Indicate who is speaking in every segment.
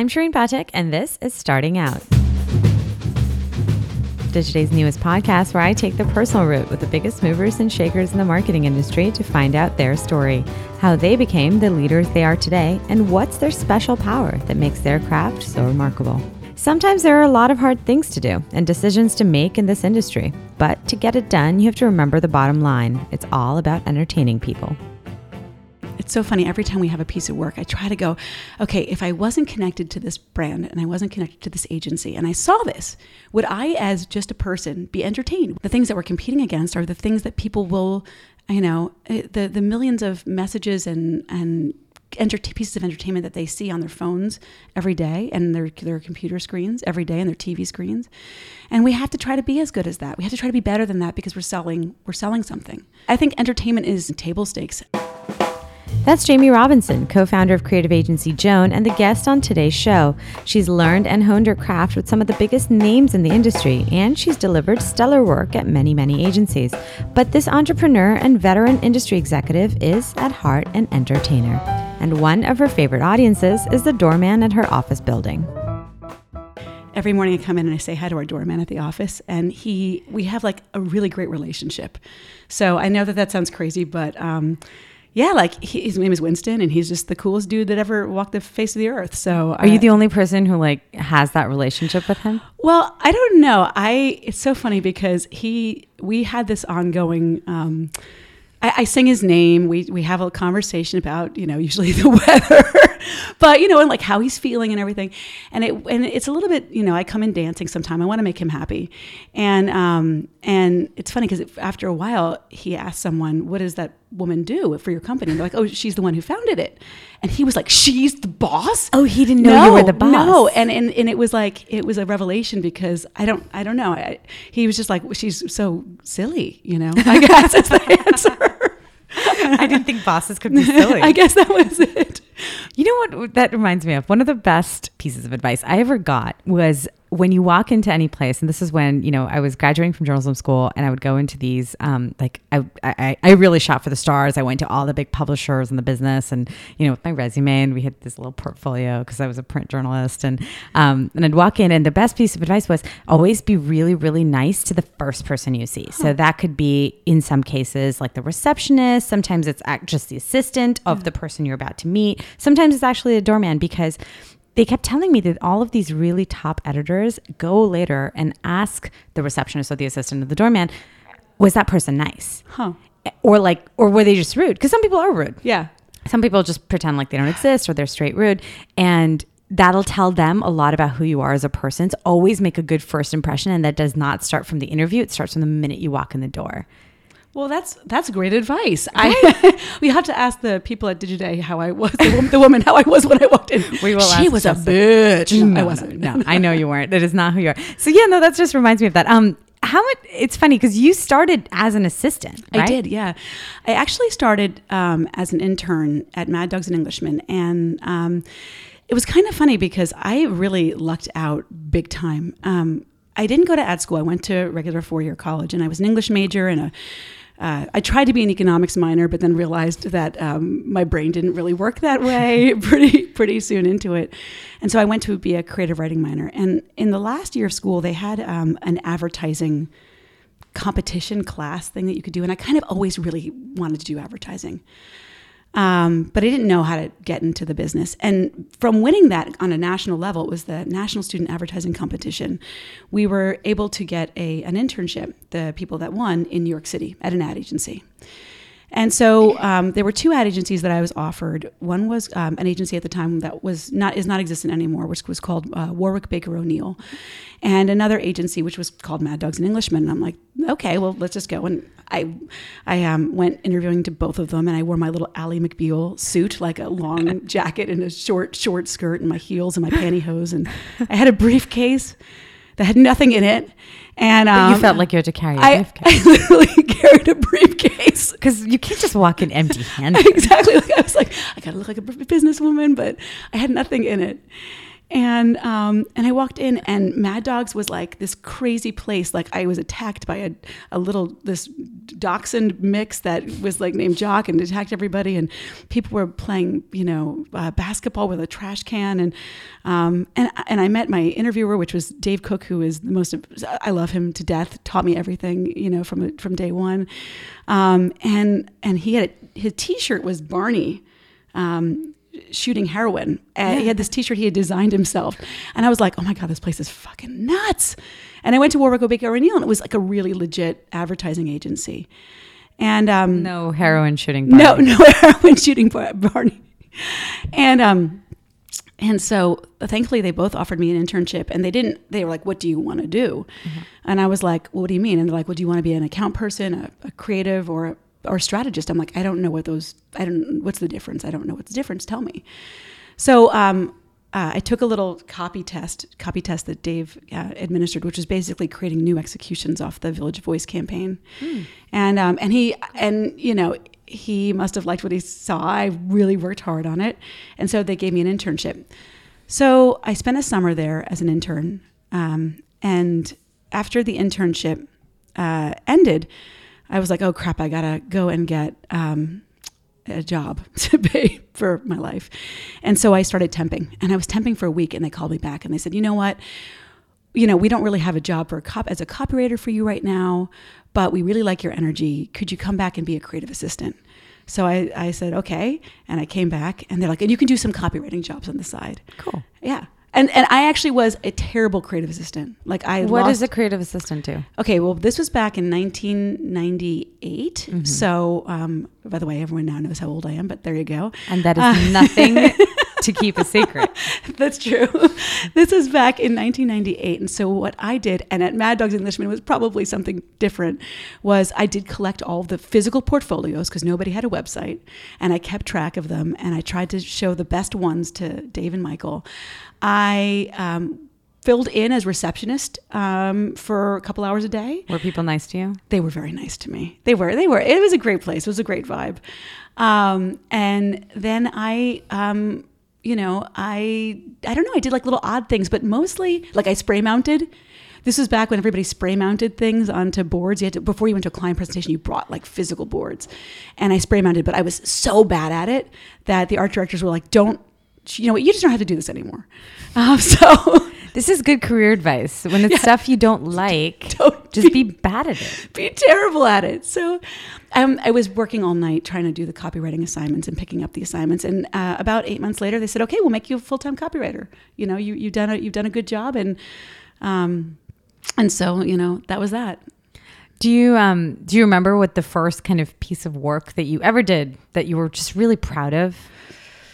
Speaker 1: I'm Shareen Pathak, and this is Starting Out. Digiday's newest podcast, where I take the personal route with the biggest movers and shakers in the marketing industry to find out their story, how they became the leaders they are today, and what's their special power that makes their craft so remarkable. Sometimes there are a lot of hard things to do and decisions to make in this industry, but to get it done, you have to remember the bottom line it's all about entertaining people
Speaker 2: it's so funny. Every time we have a piece of work, I try to go, okay, if I wasn't connected to this brand and I wasn't connected to this agency and I saw this, would I, as just a person, be entertained? The things that we're competing against are the things that people will, you know, eh, the, the millions of messages and, and enter- pieces of entertainment that they see on their phones every day and their, their computer screens every day and their TV screens. And we have to try to be as good as that. We have to try to be better than that because we're selling, we're selling something. I think entertainment is table stakes.
Speaker 1: That's Jaime Robinson, co founder of creative agency Joan, and the guest on today's show. She's learned and honed her craft with some of the biggest names in the industry, and she's delivered stellar work at many, many agencies. But this entrepreneur and veteran industry executive is, at heart, an entertainer. And one of her favorite audiences is the doorman at her office building
Speaker 2: every morning I come in and I say hi to our doorman at the office, and he we have like a really great relationship. So I know that that sounds crazy, but um, yeah, like he, his name is Winston, and he's just the coolest dude that ever walked the face of the earth. So,
Speaker 1: are you the only person who like has that relationship with him?
Speaker 2: Well, I don't know. I it's so funny because he we had this ongoing. Um, I, I sing his name. We we have a conversation about you know usually the weather, but you know and like how he's feeling and everything, and it and it's a little bit you know I come in dancing sometime. I want to make him happy, and um and it's funny because after a while he asked someone what is that woman do for your company? And they're like oh she's the one who founded it, and he was like she's the boss.
Speaker 1: Oh he didn't know no, you were the boss.
Speaker 2: No, and and and it was like it was a revelation because I don't I don't know. I, he was just like she's so silly, you know. I guess is the answer.
Speaker 1: I didn't think bosses could be silly.
Speaker 2: I guess that was it.
Speaker 1: You know what that reminds me of? One of the best pieces of advice I ever got was when you walk into any place, and this is when you know I was graduating from journalism school, and I would go into these um, like I, I I really shot for the stars. I went to all the big publishers in the business, and you know with my resume, and we had this little portfolio because I was a print journalist, and um, and I'd walk in, and the best piece of advice was always be really really nice to the first person you see. So that could be in some cases like the receptionist. Sometimes it's just the assistant of the person you're about to meet. Sometimes it's actually a doorman because they kept telling me that all of these really top editors go later and ask the receptionist or the assistant or the doorman, was that person nice?
Speaker 2: Huh.
Speaker 1: Or like, or were they just rude? Because some people are rude.
Speaker 2: Yeah.
Speaker 1: Some people just pretend like they don't exist or they're straight rude. And that'll tell them a lot about who you are as a person. So always make a good first impression. And that does not start from the interview, it starts from the minute you walk in the door.
Speaker 2: Well, that's that's great advice. I we have to ask the people at Digiday how I was the, woman, the woman how I was when I walked in.
Speaker 1: We will.
Speaker 2: She was a bitch.
Speaker 1: No, no, I wasn't. No, no, I know you weren't. That is not who you are. So yeah, no, that just reminds me of that. Um, how much? It's funny because you started as an assistant. Right?
Speaker 2: I did. Yeah, I actually started um, as an intern at Mad Dogs and Englishmen, and um, it was kind of funny because I really lucked out big time. Um, I didn't go to ad school. I went to regular four year college, and I was an English major and a uh, I tried to be an economics minor, but then realized that um, my brain didn't really work that way pretty pretty soon into it, and so I went to be a creative writing minor. And in the last year of school, they had um, an advertising competition class thing that you could do, and I kind of always really wanted to do advertising. Um, but I didn't know how to get into the business. And from winning that on a national level, it was the National Student Advertising Competition. We were able to get a, an internship, the people that won, in New York City at an ad agency. And so um, there were two ad agencies that I was offered. One was um, an agency at the time that was not is not existent anymore, which was called uh, Warwick Baker O'Neill, and another agency which was called Mad Dogs and Englishmen. And I'm like, okay, well, let's just go. And I, I um, went interviewing to both of them, and I wore my little Ally McBeal suit, like a long jacket and a short short skirt, and my heels and my pantyhose, and I had a briefcase that had nothing in it. And
Speaker 1: um, you felt like you had to carry a
Speaker 2: I,
Speaker 1: briefcase.
Speaker 2: I literally carried a briefcase
Speaker 1: because you can't just walk in empty-handed.
Speaker 2: exactly. Like I was like, I gotta look like a businesswoman, but I had nothing in it. And um, and I walked in, and Mad Dogs was like this crazy place. Like I was attacked by a, a little this dachshund mix that was like named Jock and attacked everybody, and people were playing you know uh, basketball with a trash can, and um, and and I met my interviewer, which was Dave Cook, who is the most I love him to death. Taught me everything you know from from day one, um, and and he had his T-shirt was Barney. Um, shooting heroin. And yeah. he had this T-shirt he had designed himself, and I was like, "Oh my god, this place is fucking nuts!" And I went to Warwick Baker O'Neill, and it was like a really legit advertising agency. And um,
Speaker 1: no heroin shooting. Barney.
Speaker 2: No, no heroin shooting Barney. And um, and so thankfully they both offered me an internship, and they didn't. They were like, "What do you want to do?" Mm-hmm. And I was like, well, "What do you mean?" And they're like, "Well, do you want to be an account person, a, a creative, or a or strategist. I'm like, I don't know what those, I don't, what's the difference? I don't know what's the difference. Tell me. So um, uh, I took a little copy test, copy test that Dave uh, administered, which was basically creating new executions off the Village Voice campaign. Mm. And, um, and he, and, you know, he must have liked what he saw. I really worked hard on it. And so they gave me an internship. So I spent a summer there as an intern. Um, and after the internship uh, ended, I was like, oh crap, I gotta go and get um, a job to pay for my life. And so I started temping, and I was temping for a week, and they called me back and they said, you know what? You know, we don't really have a job for a cop as a copywriter for you right now, but we really like your energy. Could you come back and be a creative assistant? So I, I said, okay. And I came back and they're like, and you can do some copywriting jobs on the side.
Speaker 1: Cool.
Speaker 2: Yeah. And and I actually was a terrible creative assistant. Like I
Speaker 1: What
Speaker 2: lost,
Speaker 1: does a creative assistant do?
Speaker 2: Okay, well, this was back in 1998. Mm-hmm. So, um, by the way, everyone now knows how old I am, but there you go.
Speaker 1: And that is uh, nothing to keep a secret.
Speaker 2: That's true. This is back in 1998. And so, what I did, and at Mad Dogs Englishman was probably something different, was I did collect all the physical portfolios because nobody had a website, and I kept track of them, and I tried to show the best ones to Dave and Michael. I um, filled in as receptionist um, for a couple hours a day.
Speaker 1: Were people nice to you?
Speaker 2: They were very nice to me. They were. They were. It was a great place. It was a great vibe. Um, and then I, um, you know, I I don't know. I did like little odd things, but mostly like I spray mounted. This was back when everybody spray mounted things onto boards. You had to before you went to a client presentation, you brought like physical boards, and I spray mounted. But I was so bad at it that the art directors were like, "Don't you know what? You just don't have to do this anymore. Um, so
Speaker 1: this is good career advice. When it's yeah. stuff you don't like, don't just be, be, bad at it.
Speaker 2: Be terrible at it. So um, I was working all night trying to do the copywriting assignments and picking up the assignments. And uh, about eight months later, they said, "Okay, we'll make you a full time copywriter. You know, you you've done a you've done a good job." And um, and so you know that was that.
Speaker 1: Do you um do you remember what the first kind of piece of work that you ever did that you were just really proud of?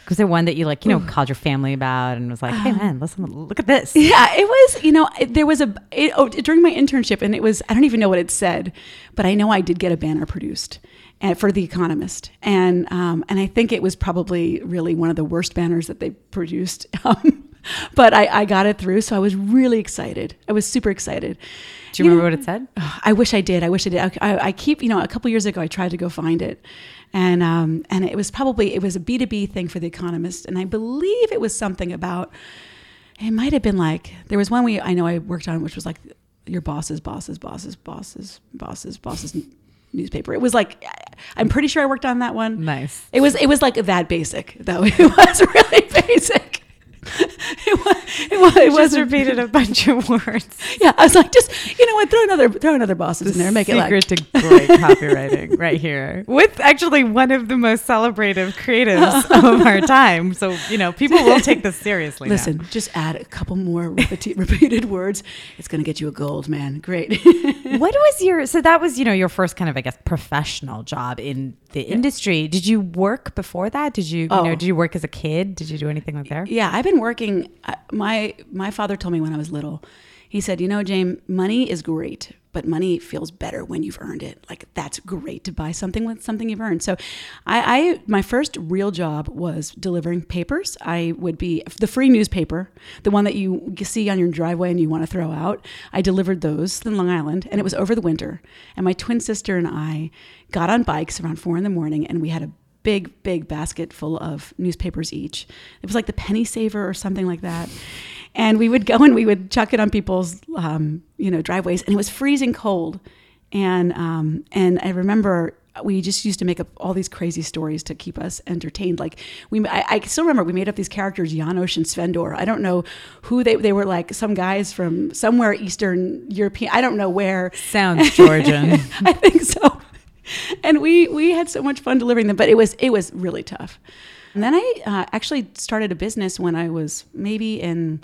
Speaker 1: Was there one that you like, you know, called your family about and was like, "Hey, um, man, listen, look at this."
Speaker 2: Yeah, it was. You know, there was a it, oh, during my internship, and it was. I don't even know what it said, but I know I did get a banner produced and, uh, for The Economist, and um, and I think it was probably really one of the worst banners that they produced. Um, but I, I got it through, so I was really excited. I was super excited.
Speaker 1: Do you, you remember know, what it said?
Speaker 2: I wish I did. I wish I did. I, I, keep, you know, a couple years ago, I tried to go find it, and um, and it was probably it was a B two B thing for the Economist, and I believe it was something about. It might have been like there was one we I know I worked on, which was like your bosses, bosses, bosses, bosses, bosses, bosses newspaper. It was like I'm pretty sure I worked on that one.
Speaker 1: Nice.
Speaker 2: It was it was like that basic though. It was really basic.
Speaker 1: it was. It was. It was repeated a bunch of words.
Speaker 2: Yeah, I was like, just you know what, throw another throw another bosses the in there, make
Speaker 1: it
Speaker 2: like
Speaker 1: secret to great copywriting right here with actually one of the most celebrative creatives of our time. So you know, people will take this seriously.
Speaker 2: Listen,
Speaker 1: now.
Speaker 2: just add a couple more repeat, repeated words. It's going to get you a gold, man. Great.
Speaker 1: what was your? So that was you know your first kind of I guess professional job in the yeah. industry. Did you work before that? Did you, oh. you know, oh. did you work as a kid? Did you do anything like there?
Speaker 2: Yeah, I've been working. Uh, my my father told me when I was little. He said, "You know, Jane, money is great, but money feels better when you've earned it. Like that's great to buy something with something you've earned." So, I, I my first real job was delivering papers. I would be the free newspaper, the one that you see on your driveway and you want to throw out. I delivered those in Long Island, and it was over the winter. And my twin sister and I got on bikes around four in the morning, and we had a big, big basket full of newspapers each. It was like the penny saver or something like that. and we would go and we would chuck it on people's, um, you know, driveways, and it was freezing cold, and um, and I remember we just used to make up all these crazy stories to keep us entertained. Like we, I, I, still remember we made up these characters, Janos and Svendor. I don't know who they, they were like some guys from somewhere Eastern European. I don't know where.
Speaker 1: Sounds Georgian.
Speaker 2: I think so. And we, we had so much fun delivering them, but it was, it was really tough. And then I uh, actually started a business when I was maybe in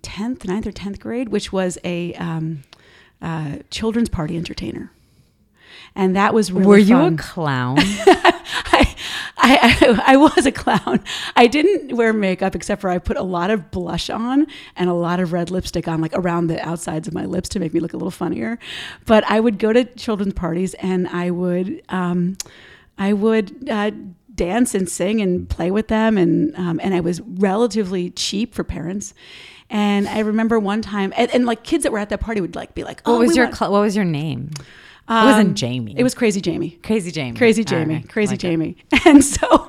Speaker 2: 10th, 9th or 10th grade, which was a um, uh, children's party entertainer and that was really.
Speaker 1: Were
Speaker 2: fun.
Speaker 1: you a clown?
Speaker 2: I, I, I was a clown. I didn't wear makeup except for I put a lot of blush on and a lot of red lipstick on, like around the outsides of my lips to make me look a little funnier. But I would go to children's parties and I would, um, I would. Uh, dance and sing and play with them and um, and I was relatively cheap for parents and I remember one time and, and, like kids that were at that party would like be like
Speaker 1: oh, what was your cl- what was your name
Speaker 2: um,
Speaker 1: it wasn't Jamie.
Speaker 2: It was Crazy Jamie.
Speaker 1: Crazy Jamie.
Speaker 2: Crazy Jamie. Right. Crazy like Jamie. It. And so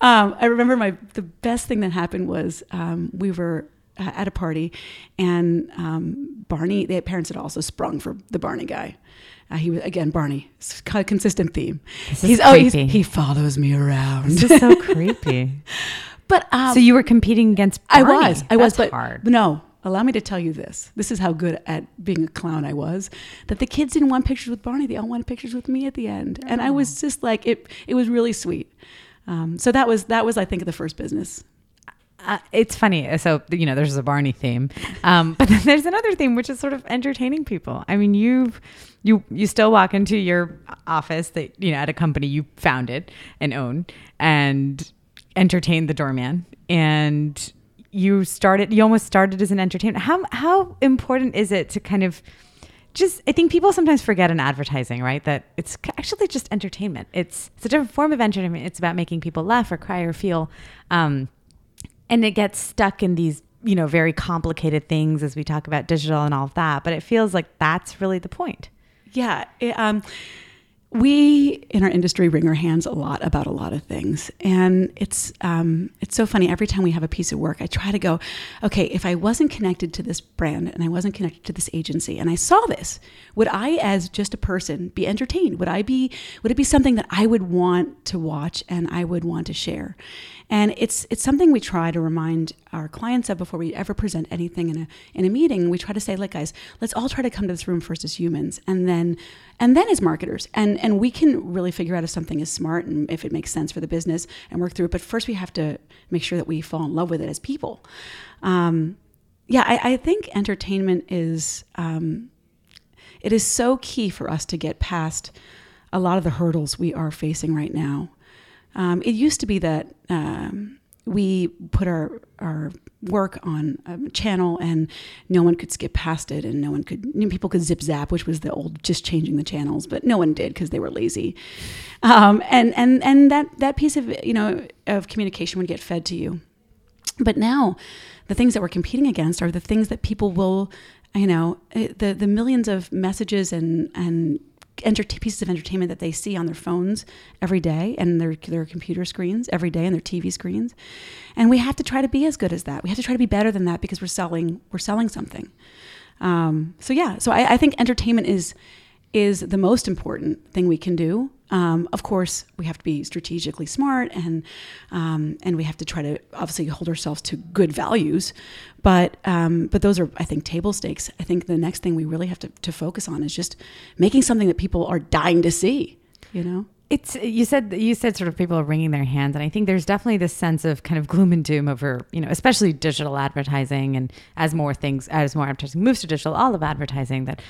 Speaker 2: um, I remember my the best thing that happened was um, we were at a party and um, Barney, the parents had also sprung for the Barney guy. Uh, he was again Barney, consistent theme.
Speaker 1: He's oh he's,
Speaker 2: he follows me around.
Speaker 1: This is so creepy.
Speaker 2: But um,
Speaker 1: so you were competing against Barney.
Speaker 2: I was. I
Speaker 1: That's
Speaker 2: was. But
Speaker 1: hard.
Speaker 2: no, allow me to tell you this. This is how good at being a clown I was. That the kids didn't want pictures with Barney; they all wanted pictures with me at the end, oh. and I was just like it. It was really sweet. Um, so that was that was I think the first business.
Speaker 1: Uh, it's funny. So you know, there's a Barney theme, um, but then there's another theme which is sort of entertaining people. I mean, you've you you still walk into your office that you know at a company you founded and own and entertain the doorman and you started you almost started as an entertainment how how important is it to kind of just I think people sometimes forget in advertising, right? That it's actually just entertainment. It's it's a different form of entertainment. It's about making people laugh or cry or feel, um, and it gets stuck in these you know very complicated things as we talk about digital and all of that. But it feels like that's really the point.
Speaker 2: Yeah. It, um, we in our industry wring our hands a lot about a lot of things. And it's um, it's so funny. Every time we have a piece of work i try to go okay if i wasn't connected to this brand and i wasn't connected to this agency and i saw this would i as just a person be entertained? Would i be would it be something that i would want to watch and i would want to share and it's it's something we try to remind our clients of before we ever present anything in a in a meeting. We try to say, like, guys, let's all try to come to this room first as humans, and then and then as marketers. And and we can really figure out if something is smart and if it makes sense for the business and work through it. But first, we have to make sure that we fall in love with it as people. Um, yeah, I, I, think entertainment is um, it is so key for us to get past a lot of the hurdles we are facing right now. Um, it used to be that um, we put our our work on a channel and no one could skip past it and no one could you know, people could zip zap which was the old just changing the channels but no one did because they were lazy. Um, and and and that that piece of you know of communication would get fed to you. But now the things that we're competing against are the things that people will you know eh, the the millions of messages and and enter- pieces of entertainment that they see on their phones every day and their their computer screens every day and their TV screens. And we have to try to be as good as that. We have to try to be better than that because we're selling we're selling something. Um, so yeah, so I, I think entertainment is is the most important thing we can do. Um, of course, we have to be strategically smart and um, and we have to try to obviously hold ourselves to good values. But um, but those are I think table stakes. I think the next thing we really have to, to focus on is just making something that people are dying to see. You know.
Speaker 1: It's you said you said sort of people are wringing their hands, and I think there's definitely this sense of kind of gloom and doom over you know especially digital advertising, and as more things as more advertising moves to digital, all of advertising that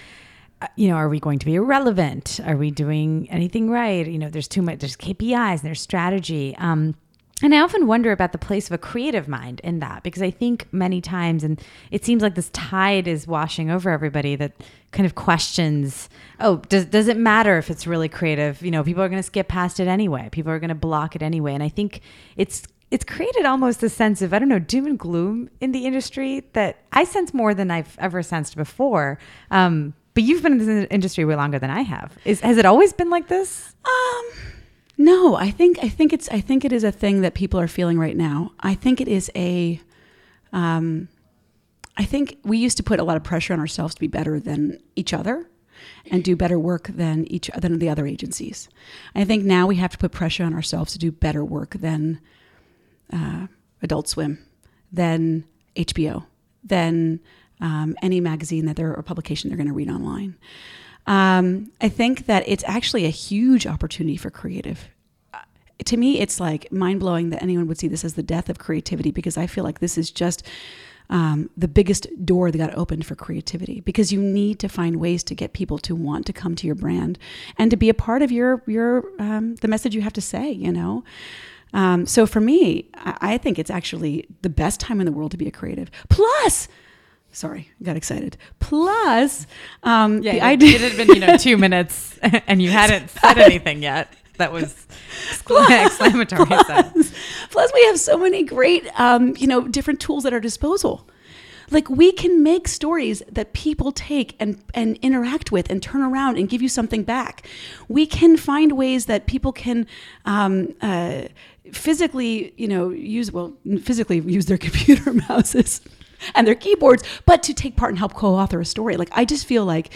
Speaker 1: you know, are we going to be irrelevant? Are we doing anything right? You know, there's too much, there's KPIs and there's strategy. Um, and I often wonder about the place of a creative mind in that because I think many times, and it seems like this tide is washing over everybody that kind of questions, oh, does, does it matter if it's really creative? You know, people are going to skip past it anyway. People are going to block it anyway. And I think it's it's created almost a sense of I don't know doom and gloom in the industry that I sense more than I've ever sensed before. Um, but you've been in this industry way longer than I have. Is has it always been like this?
Speaker 2: Um, no. I think I think it's I think it is a thing that people are feeling right now. I think it is a, um, I think we used to put a lot of pressure on ourselves to be better than each other and do better work than each than the other agencies. I think now we have to put pressure on ourselves to do better work than uh, Adult Swim, than HBO, than um, any magazine that they're or publication they're going to read online. Um, I think that it's actually a huge opportunity for creative. Uh, to me, it's like mind blowing that anyone would see this as the death of creativity because I feel like this is just um, the biggest door that got opened for creativity because you need to find ways to get people to want to come to your brand and to be a part of your your um, the message you have to say. You know. Um, so for me, I think it's actually the best time in the world to be a creative. Plus, sorry, got excited. Plus, um,
Speaker 1: Yeah,
Speaker 2: the
Speaker 1: it,
Speaker 2: idea
Speaker 1: it had been you know two minutes, and you hadn't said anything yet. That was exclamatory. so.
Speaker 2: plus, plus we have so many great um, you know different tools at our disposal like we can make stories that people take and, and interact with and turn around and give you something back we can find ways that people can um, uh, physically you know use well physically use their computer mouses and their keyboards but to take part and help co-author a story like i just feel like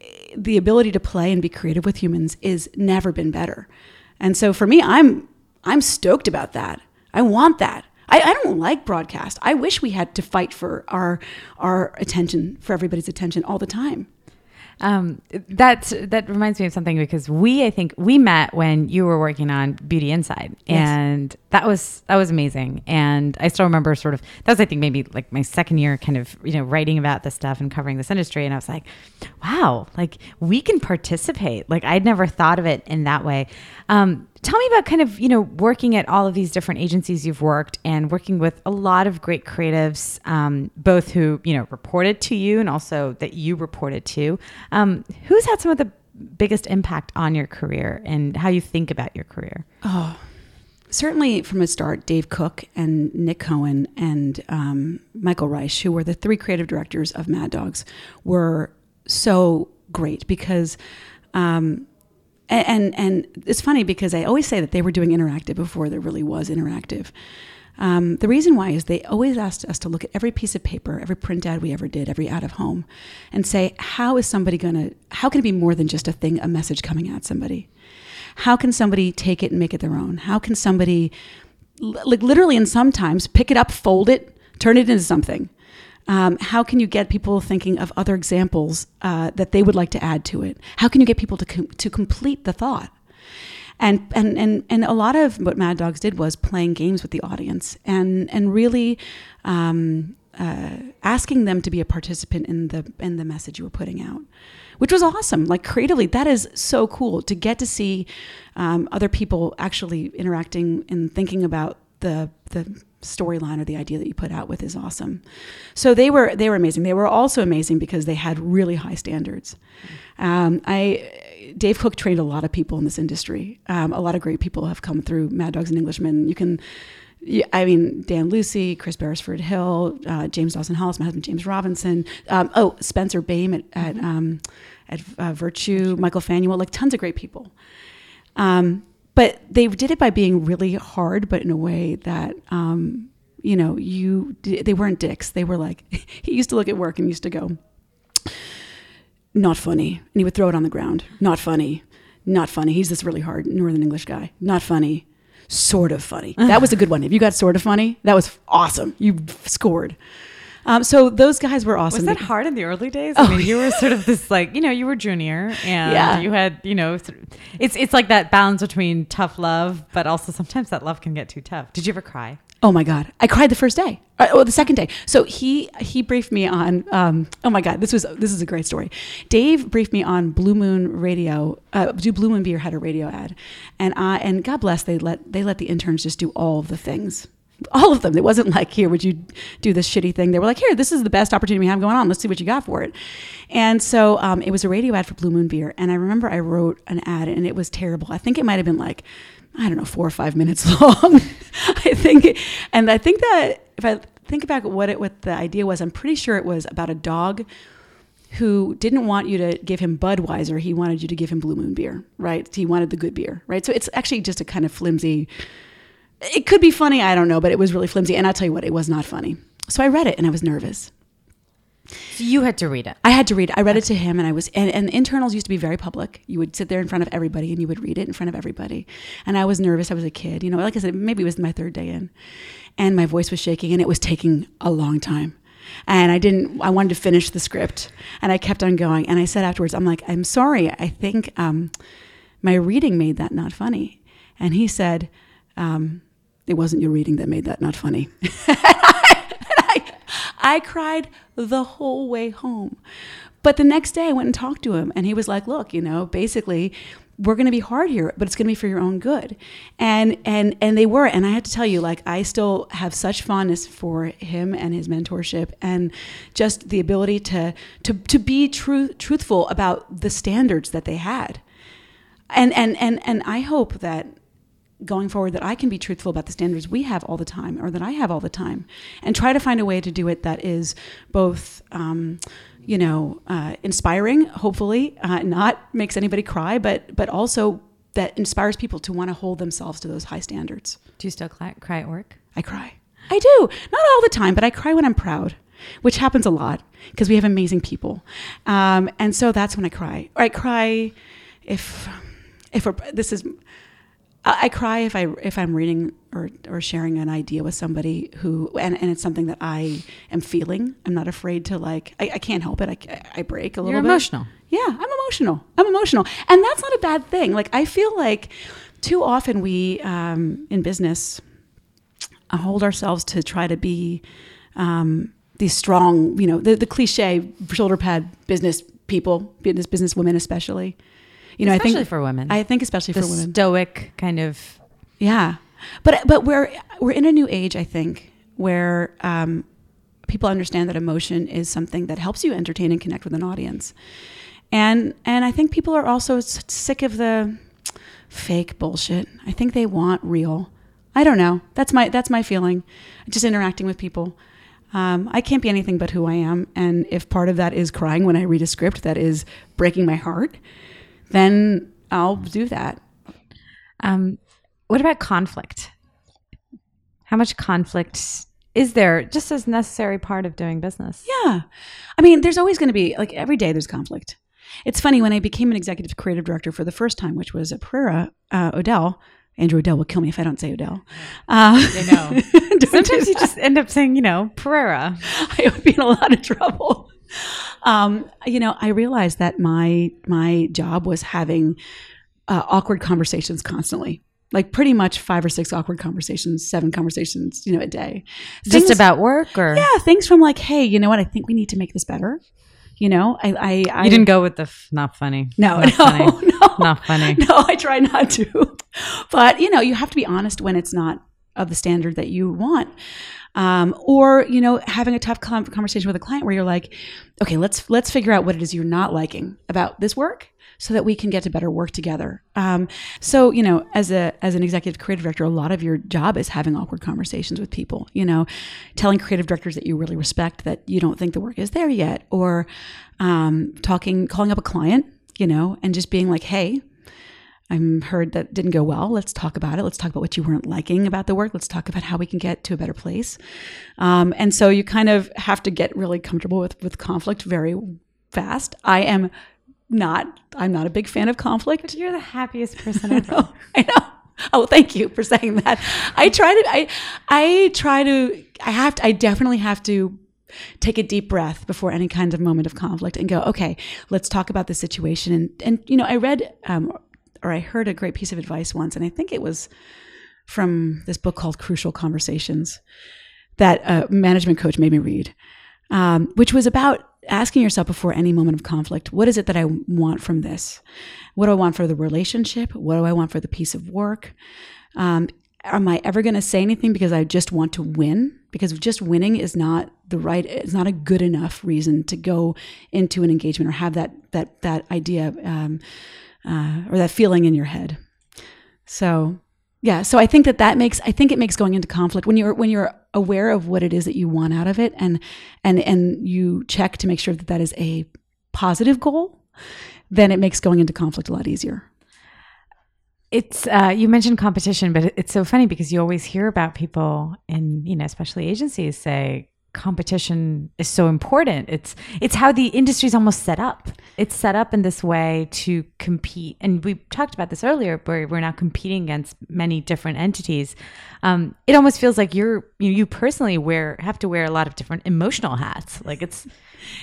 Speaker 2: eh, the ability to play and be creative with humans is never been better. And so for me, I'm I'm stoked about that. I want that. I, I don't like broadcast. I wish we had to fight for our our attention, for everybody's attention all the time.
Speaker 1: Um, that that reminds me of something because we I think we met when you were working on Beauty Inside,
Speaker 2: Yes.
Speaker 1: and that was that was amazing. And I still remember sort of that was I think maybe like my second year, kind of you know writing about this stuff and covering this industry, and I was like, wow, like we can participate. Like I'd never thought of it in that way. Um, tell me about kind of you know working at all of these different agencies you've worked and working with a lot of great creatives um, both who you know reported to you and also that you reported to um, who's had some of the biggest impact on your career and how you think about your career Oh,
Speaker 2: certainly from the start, Dave Cook and Nick Cohen and um, Michael Reich, who were the three creative directors of Mad Dogs, were so great because. Um, a- and and it's funny because I always say that they were doing interactive before there really was interactive. Um, the reason why is they always asked us to look at every piece of paper, every print ad we ever did, every out of home, and say, how is somebody gonna? How can it be more than just a thing, a message coming at somebody? How can somebody take it and make it their own? How can somebody, like literally, and sometimes pick it up, fold it, turn it into something? Um, how can you get people thinking of other examples uh, that they would like to add to it? How can you get people to com- to complete the thought? And, and and and a lot of what Mad Dogs did was playing games with the audience and and really um, uh, asking them to be a participant in the in the message you were putting out, which was awesome. Like creatively, that is so cool to get to see um, other people actually interacting and thinking about the the storyline or the idea that you put out with is awesome. So they were they were amazing. They were also amazing because they had really high standards. Um, I Dave Cook trained a lot of people in this industry. Um, a lot of great people have come through Mad Dogs and Englishmen. You can. I mean, Dan Lucy, Chris Beresford Hill, uh, James Dawson Hollis, my husband James Robinson. Um, oh, Spencer Baim at at, um, at uh, Virtue, Michael Fanuele, like tons of great people. Um, but they did it by being really hard, but in a way that um, you know you they weren't dicks. They were like he used to look at work and used to go, not funny, and he would throw it on the ground. Not funny, not funny. He's this really hard Northern English guy. Not funny, sort of funny. That was a good one. If you got sort of funny, that was awesome. You scored. Um, so those guys were awesome.
Speaker 1: Was that hard in the early days? I mean, you were sort of this like, you know, you were junior and
Speaker 2: Yeah.
Speaker 1: you had, you know, it's it's like that balance between tough love, but also sometimes that love can get too tough. Did you ever cry?
Speaker 2: Oh my God! I cried the first day, Oh, the second day. So he he briefed me on. Um, oh my God! This was this is a great story. Dave briefed me on Blue Moon Radio. Uh, do Blue Moon Beer had a radio ad, and I and God bless they let they let the interns just do all of the things. All of them. It wasn't like, here, would you do this shitty thing? They were like, here, this is the best opportunity we have going on. Let's see what you got for it. And so um, it was a radio ad for Blue Moon Beer. And I remember I wrote an ad and it was terrible. I think it might have been like, I don't know, four or five minutes long. I think, and I think that if I think about what it what the idea was, I'm pretty sure it was about a dog who didn't want you to give him Budweiser. He wanted you to give him Blue Moon beer, right? He wanted the good beer, right? So it's actually just a kind of flimsy. It could be funny, I don't know, but it was really flimsy. And I'll tell you what, it was not funny. So I read it and I was nervous.
Speaker 1: So you had to read it.
Speaker 2: I had to read. it. I read it to him, and I was. And, and internals used to be very public. You would sit there in front of everybody, and you would read it in front of everybody. And I was nervous. I was a kid. You know, like I said, maybe it was my third day in, and my voice was shaking, and it was taking a long time. And I didn't. I wanted to finish the script, and I kept on going. And I said afterwards, "I'm like, I'm sorry. I think um, my reading made that not funny." And he said, um, "It wasn't your reading that made that not funny." I, I cried the whole way home. But the next day I went and talked to him and he was like, look, you know, basically we're going to be hard here, but it's going to be for your own good. And and and they were and I have to tell you like I still have such fondness for him and his mentorship and just the ability to to to be true truthful about the standards that they had. And and and and I hope that going forward that I can be truthful about the standards we have all the time or that I have all the time and try to find a way to do it that is both um, you know uh, inspiring hopefully uh, not makes anybody cry but but also that inspires people to want to hold themselves to those high standards.
Speaker 1: Do you still cry, cry at work?
Speaker 2: I cry. I do. Not all the time but I cry when I'm proud which happens a lot because we have amazing people. Um, and so that's when I cry. Or I cry if if we're, this is I I cry if I if I'm reading or or sharing an idea with somebody who and, and it's something that I am feeling. I'm not afraid to like. I, I can't help it. I, I break a little
Speaker 1: You're
Speaker 2: bit.
Speaker 1: emotional.
Speaker 2: Yeah, I'm emotional. I'm emotional, and that's not a bad thing. Like I feel like too often we um, in business hold ourselves to try to be um, these strong, you know, the, the cliche shoulder pad business people, business business women especially. You know,
Speaker 1: Especially
Speaker 2: I think
Speaker 1: for women.
Speaker 2: I think especially
Speaker 1: the
Speaker 2: for women.
Speaker 1: stoic kind of.
Speaker 2: Yeah, but but we're we're in a new age, I think, where um, people understand that emotion is something that helps you entertain and connect with an audience, and and I think people are also sick of the fake bullshit. I think they want real. I don't know. That's my that's my feeling. Just interacting with people. Um, I can't be anything but who I am, and if part of that is crying when I read a script that is breaking my heart, then I'll do that.
Speaker 1: Um, what about conflict? How much conflict is there just as necessary part of doing business?
Speaker 2: Yeah. I mean, there's always going to be, like, every day there's conflict. It's funny, when I became an executive creative director for the first time, which was at Pereira, uh, O'Dell, Andrew O'Dell will kill me if I don't say O'Dell. Uh,
Speaker 1: I know. Sometimes you just end up saying, you know, Pereira.
Speaker 2: I would be in a lot of trouble. Um, you know, I realized that my my job was having uh, awkward conversations constantly, like pretty much five or six awkward conversations, seven conversations, you know, a day.
Speaker 1: Just about work or
Speaker 2: yeah, things from like, hey, you know what? I think we need to make this better. You know, I I, I
Speaker 1: you didn't go with the f- not funny.
Speaker 2: no,
Speaker 1: not
Speaker 2: no,
Speaker 1: funny.
Speaker 2: no,
Speaker 1: Not funny.
Speaker 2: no. I try not to, but you know, you have to be honest when it's not of the standard that you want. Um, or you know, having a tough conversation with a client where you're like, okay, let's let's figure out what it is you're not liking about this work, so that we can get to better work together. Um, so you know, as a as an executive creative director, a lot of your job is having awkward conversations with people. You know, telling creative directors that you really respect that you don't think the work is there yet, or um, talking, calling up a client, you know, and just being like, hey. I'm heard that didn't go well. Let's talk about it. Let's talk about what you weren't liking about the work. Let's talk about how we can get to a better place. Um, and so you kind of have to get really comfortable with with conflict very fast. I am not. I'm not a big fan of conflict.
Speaker 1: You're the happiest person ever.
Speaker 2: I know. Oh, thank you for saying that. I try to. I I try to. I have to. I definitely have to take a deep breath before any kind of moment of conflict and go. Okay, let's talk about the situation. And and you know, I read um, or I heard a great piece of advice once, and I think it was from this book called Crucial Conversations that a management coach made me read, um, which was about asking yourself before any moment of conflict, what is it that I want from this? What do I want for the relationship? What do I want for the piece of work? Um, am I ever going to say anything because I just want to win? Because just winning is not the right, it's not a good enough reason to go into an engagement or have that that that idea um, uh, or that feeling in your head. So yeah, so I think that that makes I think it makes going into conflict when you're when you're aware of what it is that you want out of it and and and you check to make sure that that is a positive goal, then it makes going into conflict a lot easier.
Speaker 1: It's uh, you mentioned competition, but it's so funny because you always hear about people in you know, especially agencies, say competition is so important. It's it's how the industry's almost set up. It's set up in this way to compete, and we talked about this earlier, where we're now competing against many different entities. Um, it almost feels like you're you, you personally wear have to wear a lot of different emotional hats. Like it's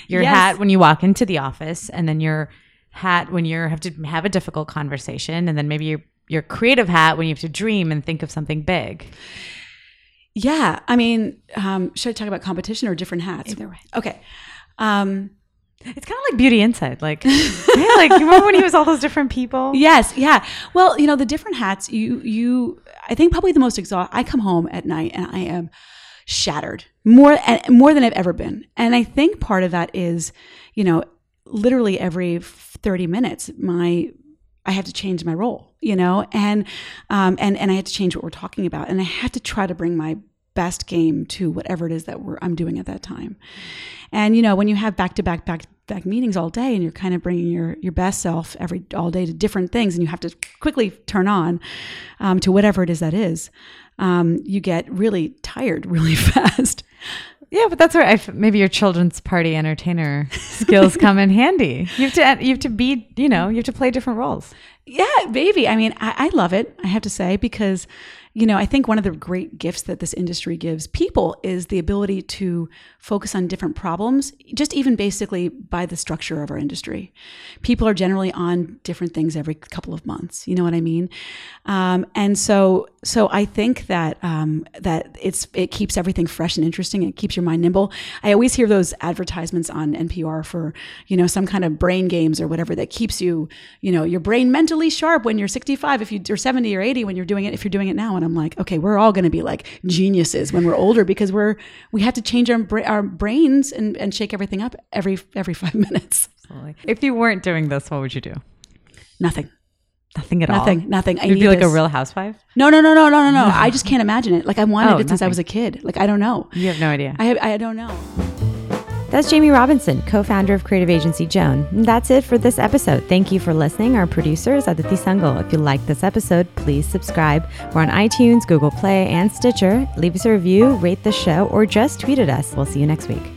Speaker 1: your
Speaker 2: Yes.
Speaker 1: hat when you walk into the office, and then your hat when you have to have a difficult conversation, and then maybe your your creative hat when you have to dream and think of something big.
Speaker 2: Yeah, I mean, um, should I talk about competition or different hats?
Speaker 1: Either way.
Speaker 2: Okay. Um,
Speaker 1: It's kind of like Beauty Inside, like yeah, like you remember when he was all those different people?
Speaker 2: yes, yeah. Well, you know, the different hats. You, you. I think probably the most exhaust. I come home at night and I am shattered more more than I've ever been. And I think part of that is, you know, literally every thirty minutes, my I have to change my role, you know, and um, and and I had to change what we're talking about, and I had to try to bring my best game to whatever it is that we're I'm doing at that time. And you know, when you have back to back back back meetings all day, and you're kind of bringing your your best self every all day to different things, and you have to quickly turn on um, to whatever it is that is, um, you get really tired really fast.
Speaker 1: Yeah, but that's where I f- maybe your children's party entertainer skills come in handy. You have to you have to be you know you have to play different roles.
Speaker 2: Yeah, baby. I mean, I, I love it, I have to say, because, you know, I think one of the great gifts that this industry gives people is the ability to focus on different problems, just even basically by the structure of our industry. People are generally on different things every couple of months. You know what I mean? Um, and so, so I think that um, that it's it keeps everything fresh and interesting. It keeps your mind nimble. I always hear those advertisements on NPR for you know some kind of brain games or whatever that keeps you you know your brain mentally sharp when you're 65 if you or 70 or 80 when you're doing it if you're doing it now. And I'm like, okay, we're all going to be like geniuses when we're older because we're we have to change our our brains and, and shake everything up every every five minutes.
Speaker 1: If you weren't doing this, what would you do?
Speaker 2: Nothing.
Speaker 1: Nothing at all.
Speaker 2: Nothing, nothing. I
Speaker 1: You'd
Speaker 2: need
Speaker 1: be like a real housewife.
Speaker 2: No, no, no, no, no, no, no. I just can't imagine it. Like I wanted
Speaker 1: Oh,
Speaker 2: it since I was a kid. Like I don't know.
Speaker 1: You have no idea.
Speaker 2: I I don't know.
Speaker 1: That's Jaime Robinson, co founder of creative agency Joan. And that's it for this episode. Thank you for listening. Our producer is Aditi Sangal. If you like this episode, please subscribe. We're on iTunes, Google Play, and Stitcher. Leave us a review, rate the show, or just tweet at us. We'll see you next week.